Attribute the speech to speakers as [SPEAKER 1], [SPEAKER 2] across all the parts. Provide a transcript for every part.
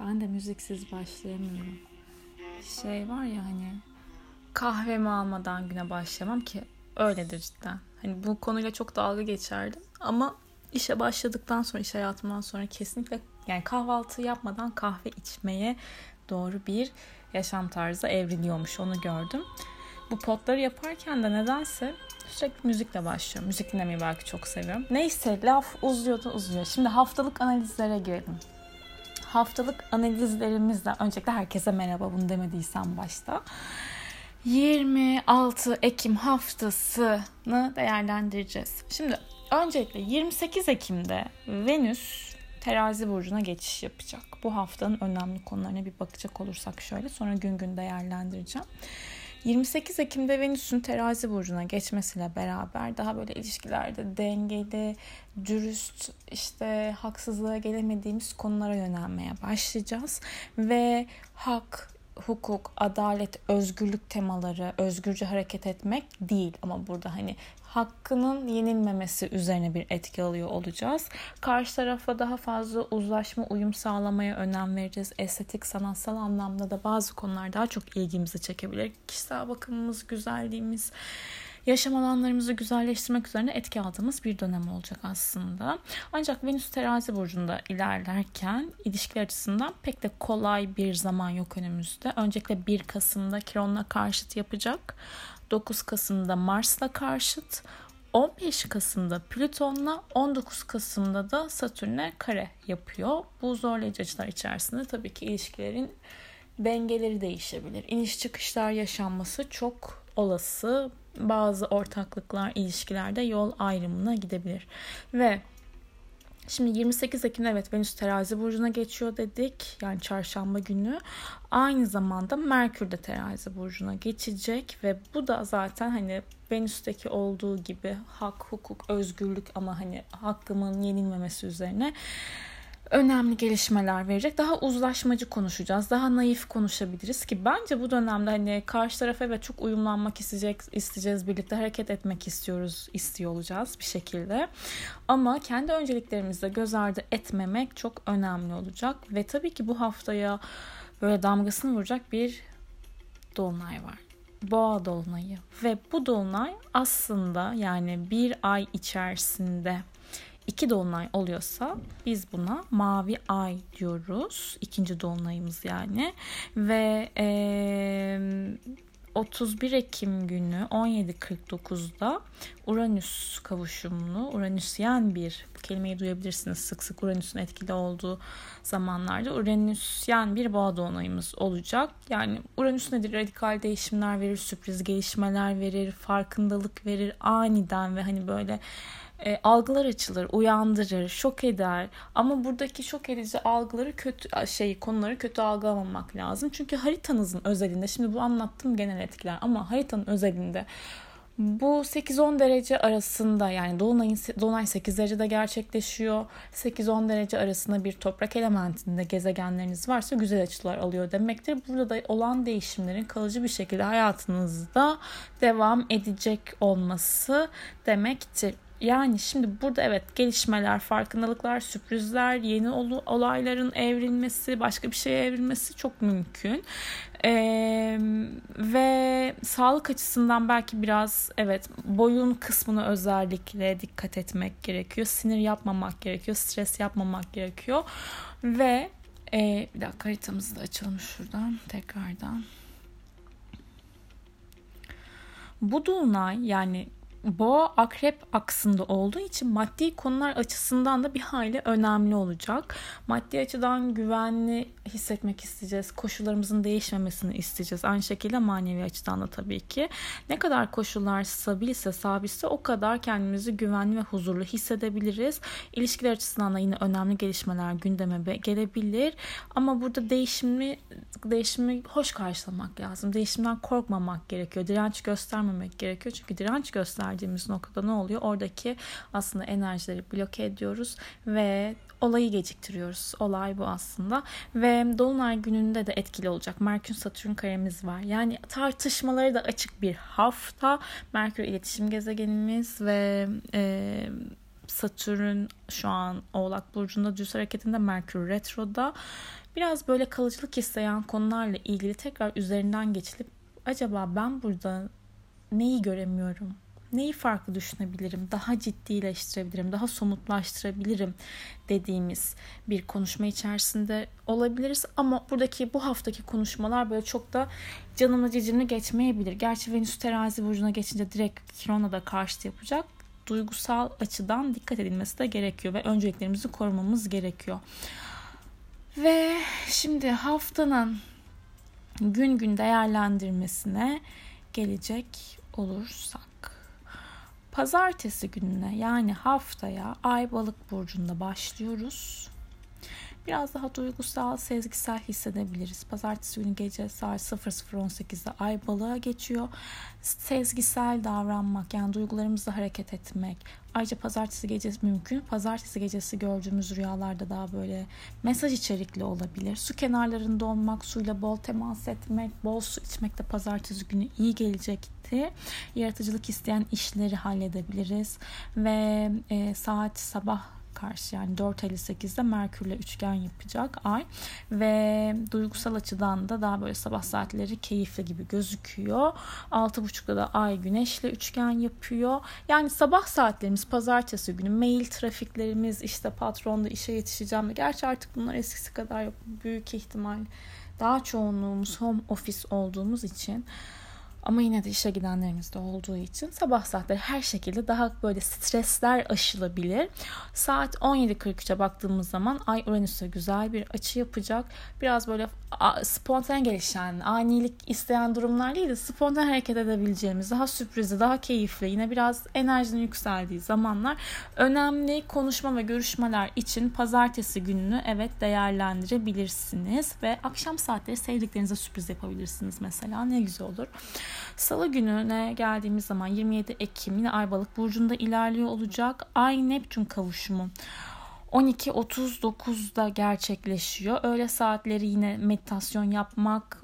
[SPEAKER 1] Ben de müziksiz başlayamıyorum. Şey var ya hani kahvemi almadan güne başlamam ki öyledir cidden. Hani bu konuyla çok dalga geçerdim ama işe başladıktan sonra iş hayatımdan sonra kesinlikle yani kahvaltı yapmadan kahve içmeye doğru bir yaşam tarzı evriliyormuş onu gördüm. Bu potları yaparken de nedense sürekli müzikle başlıyorum. Müzik dinlemeyi belki çok seviyorum. Neyse laf uzuyor da uzuyor. Şimdi haftalık analizlere girelim. Haftalık analizlerimizle öncelikle herkese merhaba bunu demediysem başta. 26 Ekim haftasını değerlendireceğiz. Şimdi öncelikle 28 Ekim'de Venüs terazi burcuna geçiş yapacak. Bu haftanın önemli konularına bir bakacak olursak şöyle sonra gün gün değerlendireceğim. 28 Ekim'de Venüs'ün terazi burcuna geçmesiyle beraber daha böyle ilişkilerde dengeli, dürüst, işte haksızlığa gelemediğimiz konulara yönelmeye başlayacağız. Ve hak, hukuk, adalet, özgürlük temaları, özgürce hareket etmek değil ama burada hani hakkının yenilmemesi üzerine bir etki alıyor olacağız. Karşı tarafa daha fazla uzlaşma, uyum sağlamaya önem vereceğiz. Estetik, sanatsal anlamda da bazı konular daha çok ilgimizi çekebilir. Kişisel bakımımız, güzelliğimiz, yaşam alanlarımızı güzelleştirmek üzerine etki aldığımız bir dönem olacak aslında. Ancak Venüs terazi burcunda ilerlerken ilişkiler açısından pek de kolay bir zaman yok önümüzde. Öncelikle 1 Kasım'da Kiron'la karşıt yapacak. 9 Kasım'da Mars'la karşıt. 15 Kasım'da Plüton'la 19 Kasım'da da Satürn'e kare yapıyor. Bu zorlayıcı açılar içerisinde tabii ki ilişkilerin dengeleri değişebilir. İniş çıkışlar yaşanması çok olası. Bazı ortaklıklar ilişkilerde yol ayrımına gidebilir. Ve Şimdi 28 Ekim'de evet Venüs terazi burcuna geçiyor dedik. Yani çarşamba günü. Aynı zamanda Merkür de terazi burcuna geçecek ve bu da zaten hani Venüs'teki olduğu gibi hak, hukuk, özgürlük ama hani hakkımın yenilmemesi üzerine önemli gelişmeler verecek. Daha uzlaşmacı konuşacağız. Daha naif konuşabiliriz ki bence bu dönemde hani karşı tarafa evet çok uyumlanmak isteyecek, isteyeceğiz. Birlikte hareket etmek istiyoruz, istiyor olacağız bir şekilde. Ama kendi önceliklerimizde göz ardı etmemek çok önemli olacak. Ve tabii ki bu haftaya böyle damgasını vuracak bir dolunay var. Boğa dolunayı ve bu dolunay aslında yani bir ay içerisinde iki dolunay oluyorsa biz buna mavi ay diyoruz. İkinci dolunayımız yani. Ve e, 31 Ekim günü 17.49'da Uranüs kavuşumlu, Uranüsyen bir bu kelimeyi duyabilirsiniz sık sık Uranüs'ün etkili olduğu zamanlarda Uranüsyen bir boğa dolunayımız olacak. Yani Uranüs nedir? Radikal değişimler verir, sürpriz gelişmeler verir, farkındalık verir aniden ve hani böyle e, algılar açılır, uyandırır, şok eder. Ama buradaki şok edici algıları kötü şey konuları kötü algılamamak lazım. Çünkü haritanızın özelinde şimdi bu anlattım genel etkiler ama haritanın özelinde bu 8-10 derece arasında yani Dolunay'ın Dolunay 8 derecede gerçekleşiyor. 8-10 derece arasında bir toprak elementinde gezegenleriniz varsa güzel açılar alıyor demektir. Burada da olan değişimlerin kalıcı bir şekilde hayatınızda devam edecek olması demektir. Yani şimdi burada evet gelişmeler, farkındalıklar, sürprizler, yeni olayların evrilmesi, başka bir şeye evrilmesi çok mümkün. Ee, ve sağlık açısından belki biraz evet boyun kısmına özellikle dikkat etmek gerekiyor. Sinir yapmamak gerekiyor, stres yapmamak gerekiyor. Ve e, bir dakika haritamızı da açalım şuradan tekrardan. Bu dolunay yani boğa akrep aksında olduğu için maddi konular açısından da bir hayli önemli olacak. Maddi açıdan güvenli hissetmek isteyeceğiz. Koşullarımızın değişmemesini isteyeceğiz. Aynı şekilde manevi açıdan da tabii ki. Ne kadar koşullar stabilse, sabitse o kadar kendimizi güvenli ve huzurlu hissedebiliriz. İlişkiler açısından da yine önemli gelişmeler gündeme gelebilir. Ama burada değişimi değişimi hoş karşılamak lazım. Değişimden korkmamak gerekiyor. Direnç göstermemek gerekiyor. Çünkü direnç göster verdiğimiz noktada ne oluyor? Oradaki aslında enerjileri bloke ediyoruz ve olayı geciktiriyoruz. Olay bu aslında. Ve Dolunay gününde de etkili olacak. Merkür Satürn karemiz var. Yani tartışmaları da açık bir hafta. Merkür iletişim gezegenimiz ve e, Satürn şu an Oğlak Burcu'nda düz hareketinde Merkür Retro'da. Biraz böyle kalıcılık isteyen konularla ilgili tekrar üzerinden geçilip acaba ben burada neyi göremiyorum? Neyi farklı düşünebilirim? Daha ciddileştirebilirim, daha somutlaştırabilirim dediğimiz bir konuşma içerisinde olabiliriz. Ama buradaki bu haftaki konuşmalar böyle çok da canımla cicimli geçmeyebilir. Gerçi Venüs terazi burcuna geçince direkt Kiron'a da karşıt yapacak. Duygusal açıdan dikkat edilmesi de gerekiyor ve önceliklerimizi korumamız gerekiyor. Ve şimdi haftanın gün gün değerlendirmesine gelecek olursak. Pazartesi gününe yani haftaya Ay Balık burcunda başlıyoruz. Biraz daha duygusal, sezgisel hissedebiliriz. Pazartesi günü gece saat 00.18'de ay balığa geçiyor. Sezgisel davranmak yani duygularımızla hareket etmek. Ayrıca pazartesi gecesi mümkün. Pazartesi gecesi gördüğümüz rüyalarda daha böyle mesaj içerikli olabilir. Su kenarlarında olmak, suyla bol temas etmek, bol su içmek de pazartesi günü iyi gelecekti. Yaratıcılık isteyen işleri halledebiliriz. Ve e, saat sabah karşı yani 4.58'de Merkürle üçgen yapacak ay ve duygusal açıdan da daha böyle sabah saatleri keyifli gibi gözüküyor. 6.30'da da ay güneşle üçgen yapıyor. Yani sabah saatlerimiz pazartesi günü mail trafiklerimiz işte patronda işe yetişeceğim. Gerçi artık bunlar eskisi kadar yok. Büyük ihtimal daha çoğunluğumuz home office olduğumuz için ama yine de işe gidenlerimiz de olduğu için sabah saatleri her şekilde daha böyle stresler aşılabilir. Saat 17.43'e baktığımız zaman Ay Uranüs'e güzel bir açı yapacak. Biraz böyle spontan gelişen, anilik isteyen durumlar değil de spontan hareket edebileceğimiz, daha sürprizli, daha keyifli, yine biraz enerjinin yükseldiği zamanlar önemli konuşma ve görüşmeler için pazartesi gününü evet değerlendirebilirsiniz ve akşam saatleri sevdiklerinize sürpriz yapabilirsiniz mesela. Ne güzel olur. Salı gününe geldiğimiz zaman 27 Ekim yine Aybalık burcunda ilerliyor olacak. Ay Neptün kavuşumu. 12.39'da gerçekleşiyor. Öğle saatleri yine meditasyon yapmak,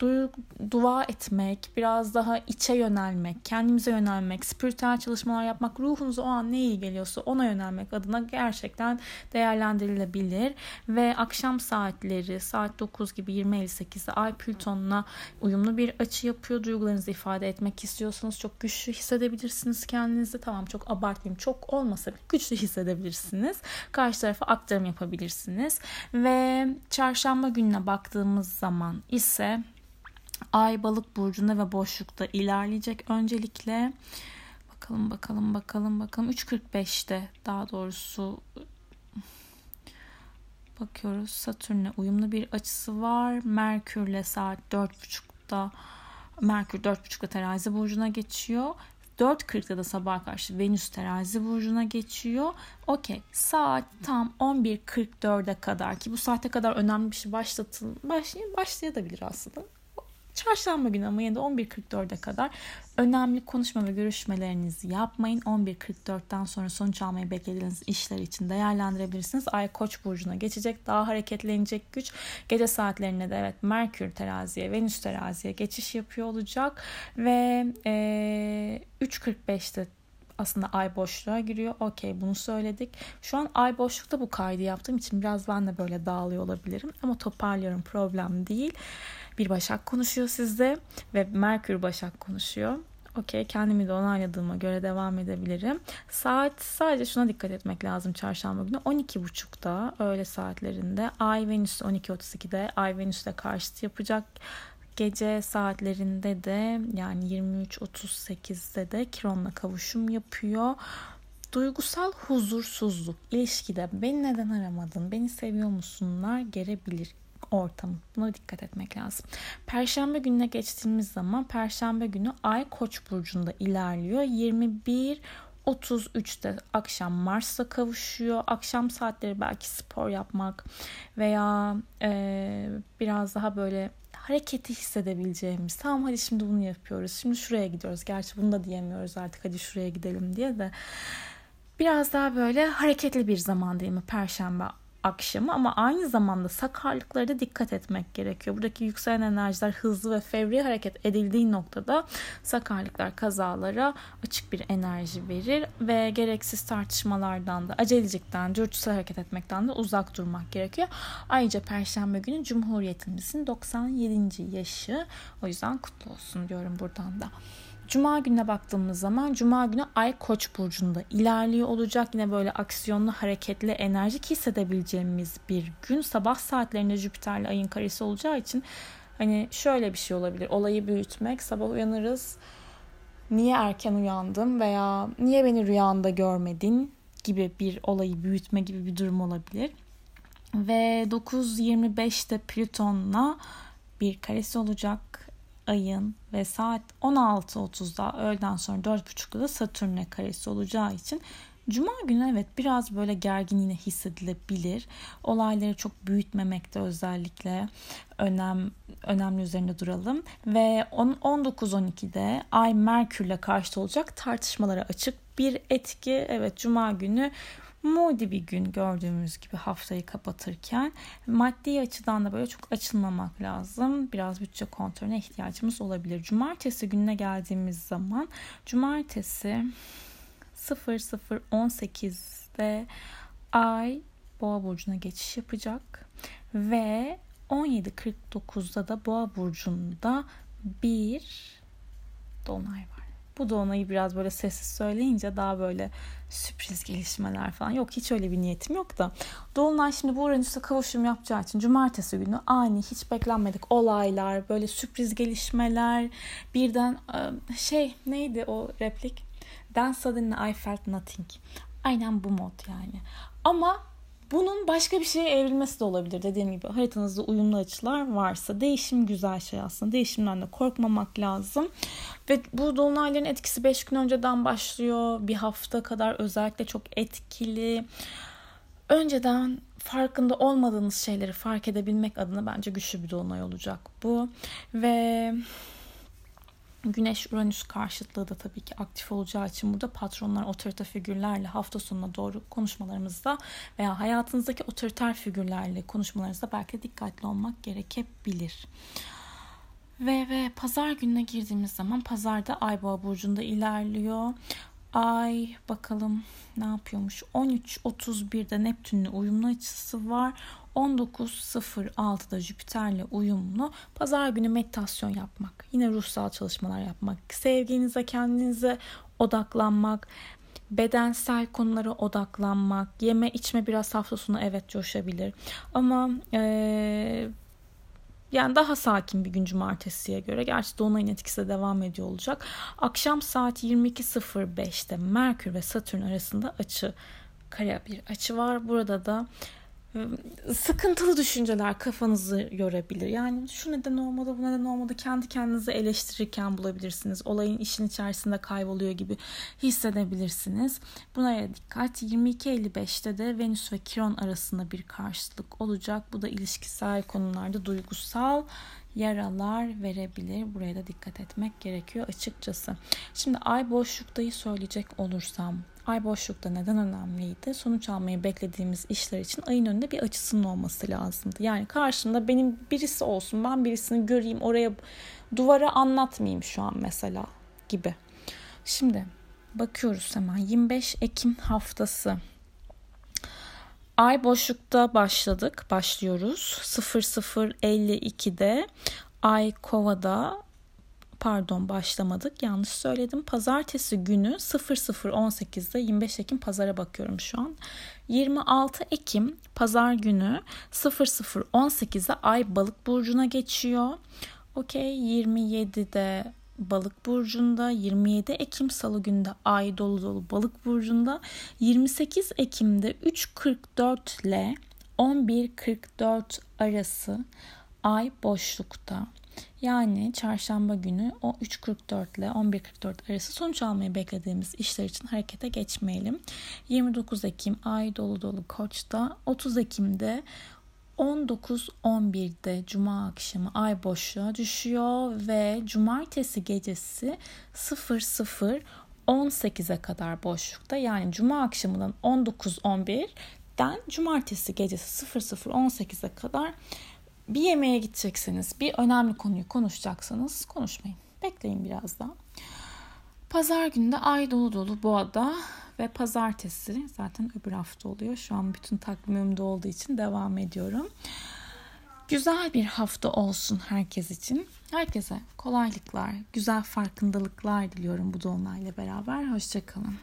[SPEAKER 1] du dua etmek, biraz daha içe yönelmek, kendimize yönelmek, spiritüel çalışmalar yapmak, ruhunuza o an ne iyi geliyorsa ona yönelmek adına gerçekten değerlendirilebilir. Ve akşam saatleri saat 9 gibi 20.58'de Ay Plüton'la uyumlu bir açı yapıyor. Duygularınızı ifade etmek istiyorsanız çok güçlü hissedebilirsiniz kendinizi. Tamam çok abartmayayım çok olmasa bile güçlü hissedebilirsiniz. Karşı tarafa aktarım yapabilirsiniz. Ve çarşamba gününe baktığımız zaman ise Ay balık burcunda ve boşlukta ilerleyecek öncelikle. Bakalım bakalım bakalım bakalım 3.45'te daha doğrusu bakıyoruz Satürn'le uyumlu bir açısı var. Merkür'le saat 4.30'da Merkür 4.30'da terazi burcuna geçiyor. 4.40'da da sabah karşı Venüs terazi burcuna geçiyor. Okey saat tam 11.44'e kadar ki bu saate kadar önemli bir şey başlatıl baş, başlayabilir aslında Çarşamba günü ama yine de 11.44'e kadar önemli konuşma ve görüşmelerinizi yapmayın. 11.44'ten sonra sonuç almayı beklediğiniz işler için değerlendirebilirsiniz. Ay Koç burcuna geçecek. Daha hareketlenecek güç. Gece saatlerinde de evet Merkür teraziye, Venüs teraziye geçiş yapıyor olacak ve e, 3.45'te aslında ay boşluğa giriyor. Okey bunu söyledik. Şu an ay boşlukta bu kaydı yaptığım için biraz ben de böyle dağılıyor olabilirim. Ama toparlıyorum problem değil bir Başak konuşuyor sizde ve Merkür Başak konuşuyor. Okey kendimi de onayladığıma göre devam edebilirim. Saat sadece şuna dikkat etmek lazım çarşamba günü. 12.30'da öğle saatlerinde Ay Venüs 12.32'de Ay Venüs'le karşıt yapacak. Gece saatlerinde de yani 23.38'de de Kiron'la kavuşum yapıyor. Duygusal huzursuzluk ilişkide beni neden aramadın, beni seviyor musunlar gelebilir ortamı. Buna dikkat etmek lazım. Perşembe gününe geçtiğimiz zaman Perşembe günü Ay Koç burcunda ilerliyor. 21 33'te akşam Mars'la kavuşuyor. Akşam saatleri belki spor yapmak veya e, biraz daha böyle hareketi hissedebileceğimiz. Tamam hadi şimdi bunu yapıyoruz. Şimdi şuraya gidiyoruz. Gerçi bunu da diyemiyoruz artık hadi şuraya gidelim diye de. Biraz daha böyle hareketli bir zaman değil mi? Perşembe akşamı ama aynı zamanda sakarlıklara da dikkat etmek gerekiyor. Buradaki yükselen enerjiler hızlı ve fevri hareket edildiği noktada sakarlıklar kazalara açık bir enerji verir ve gereksiz tartışmalardan da acelecikten, dürtüsel hareket etmekten de uzak durmak gerekiyor. Ayrıca Perşembe günü Cumhuriyetimizin 97. yaşı. O yüzden kutlu olsun diyorum buradan da. Cuma gününe baktığımız zaman Cuma günü Ay Koç burcunda ilerliyor olacak. Yine böyle aksiyonlu, hareketli, enerjik hissedebileceğimiz bir gün. Sabah saatlerinde Jüpiter'le Ay'ın karesi olacağı için hani şöyle bir şey olabilir. Olayı büyütmek. Sabah uyanırız. Niye erken uyandım veya niye beni rüyanda görmedin gibi bir olayı büyütme gibi bir durum olabilir. Ve 9.25'te Plüton'la bir karesi olacak ayın ve saat 16.30'da öğleden sonra 4.30'da da Satürn'e karesi olacağı için Cuma günü evet biraz böyle gergin yine hissedilebilir. Olayları çok büyütmemekte özellikle önem önemli üzerinde duralım. Ve 19-12'de Ay Merkür'le karşıt olacak tartışmalara açık bir etki. Evet Cuma günü moody bir gün gördüğümüz gibi haftayı kapatırken maddi açıdan da böyle çok açılmamak lazım. Biraz bütçe kontrolüne ihtiyacımız olabilir. Cumartesi gününe geldiğimiz zaman cumartesi 0018'de Ay Boğa burcuna geçiş yapacak ve 17.49'da da Boğa burcunda bir dolunay var. Bu dolunayı biraz böyle sessiz söyleyince daha böyle sürpriz gelişmeler falan. Yok hiç öyle bir niyetim yok da. Dolunay şimdi bu Uranüs'e kavuşum yapacağı için cumartesi günü ani hiç beklenmedik olaylar, böyle sürpriz gelişmeler, birden şey neydi o replik? Then suddenly I felt nothing. Aynen bu mod yani. Ama bunun başka bir şeye evrilmesi de olabilir. Dediğim gibi haritanızda uyumlu açılar varsa değişim güzel şey aslında. Değişimden de korkmamak lazım. Ve bu dolunayların etkisi 5 gün önceden başlıyor. Bir hafta kadar özellikle çok etkili. Önceden farkında olmadığınız şeyleri fark edebilmek adına bence güçlü bir dolunay olacak bu. Ve Güneş Uranüs karşıtlığı da tabii ki aktif olacağı için burada patronlar, otorite figürlerle hafta sonuna doğru konuşmalarımızda veya hayatınızdaki otoriter figürlerle konuşmalarınızda belki dikkatli olmak gerekebilir. Ve ve pazar gününe girdiğimiz zaman pazarda Ay Boğa burcunda ilerliyor. Ay bakalım ne yapıyormuş? 13.31'de Neptün'le uyumlu açısı var. 19.06'da Jüpiter'le uyumlu. Pazar günü meditasyon yapmak. Yine ruhsal çalışmalar yapmak. Sevginize, kendinize odaklanmak. Bedensel konulara odaklanmak. Yeme içme biraz hafta sonu evet coşabilir. Ama ee, yani daha sakin bir gün cumartesiye göre. Gerçi Dolunay'ın etkisi de devam ediyor olacak. Akşam saat 22.05'te Merkür ve Satürn arasında açı kare bir açı var. Burada da sıkıntılı düşünceler kafanızı yorabilir. Yani şu neden olmadı, bu neden olmadı kendi kendinizi eleştirirken bulabilirsiniz. Olayın işin içerisinde kayboluyor gibi hissedebilirsiniz. Buna dikkat. 22.55'te de Venüs ve Kiron arasında bir karşılık olacak. Bu da ilişkisel konularda duygusal yaralar verebilir. Buraya da dikkat etmek gerekiyor açıkçası. Şimdi ay boşluktayı söyleyecek olursam ay boşlukta neden önemliydi? Sonuç almayı beklediğimiz işler için ayın önünde bir açısının olması lazımdı. Yani karşımda benim birisi olsun, ben birisini göreyim, oraya duvara anlatmayayım şu an mesela gibi. Şimdi bakıyoruz hemen 25 Ekim haftası. Ay boşlukta başladık, başlıyoruz. 0052'de Ay Kova'da pardon başlamadık yanlış söyledim. Pazartesi günü 00.18'de 25 Ekim pazara bakıyorum şu an. 26 Ekim pazar günü 00.18'de ay balık burcuna geçiyor. Okey 27'de balık burcunda 27 Ekim salı günde ay dolu dolu balık burcunda 28 Ekim'de 3.44 ile 11.44 arası ay boşlukta. Yani çarşamba günü o 3.44 ile 11.44 arası sonuç almayı beklediğimiz işler için harekete geçmeyelim. 29 Ekim ay dolu dolu koçta 30 Ekim'de 19-11'de Cuma akşamı ay boşluğa düşüyor ve Cumartesi gecesi 00 18'e kadar boşlukta. Yani Cuma akşamından 19-11 Perşembeden cumartesi gecesi 00.18'e kadar bir yemeğe gidecekseniz, bir önemli konuyu konuşacaksanız konuşmayın. Bekleyin biraz daha. Pazar günü de ay dolu dolu Boğa'da ve pazartesi zaten öbür hafta oluyor. Şu an bütün takvimimde olduğu için devam ediyorum. Güzel bir hafta olsun herkes için. Herkese kolaylıklar, güzel farkındalıklar diliyorum bu dolunayla beraber. Hoşçakalın.